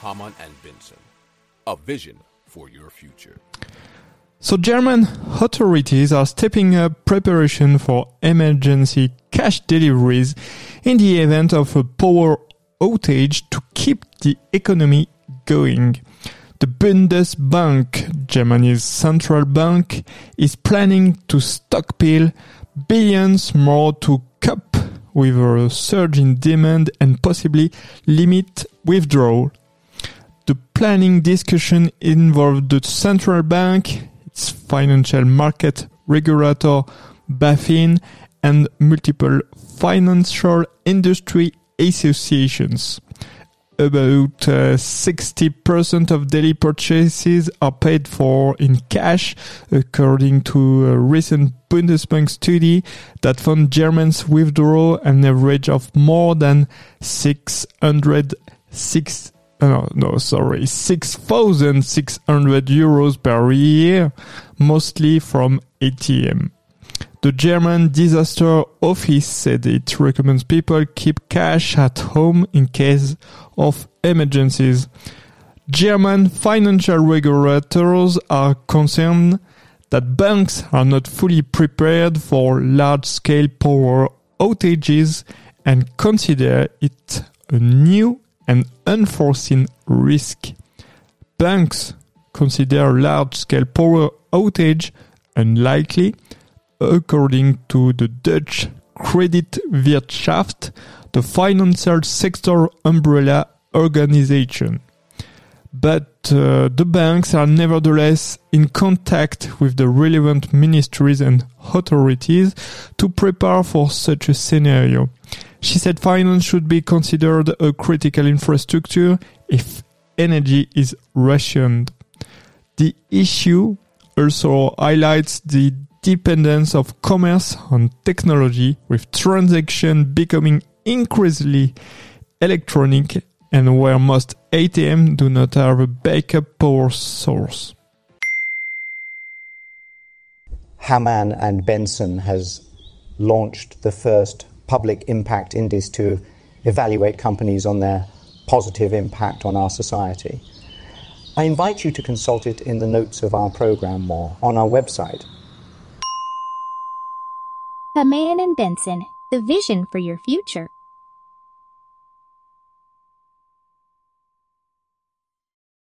Hamann and Benson. A vision for your future. So German authorities are stepping up preparation for emergency cash deliveries in the event of a power outage to keep the economy going. The Bundesbank, Germany's central bank, is planning to stockpile billions more to cope with a surge in demand and possibly limit withdrawal. The planning discussion involved the central bank, its financial market regulator BaFin, and multiple financial industry associations. About uh, 60% of daily purchases are paid for in cash, according to a recent Bundesbank study that found Germans withdraw an average of more than 606 uh, no, sorry, 6,600 euros per year, mostly from ATM. The German Disaster Office said it recommends people keep cash at home in case of emergencies. German financial regulators are concerned that banks are not fully prepared for large scale power outages and consider it a new and unforeseen risk. Banks consider large scale power outage unlikely, according to the Deutsche Kreditwirtschaft, the financial sector umbrella organization. But uh, the banks are nevertheless in contact with the relevant ministries and authorities to prepare for such a scenario. She said finance should be considered a critical infrastructure if energy is rationed. The issue also highlights the dependence of commerce on technology with transactions becoming increasingly electronic and where most ATM do not have a backup power source. Hamann and Benson has launched the first public impact index to evaluate companies on their positive impact on our society. I invite you to consult it in the notes of our program or on our website. Hamann and Benson, the vision for your future.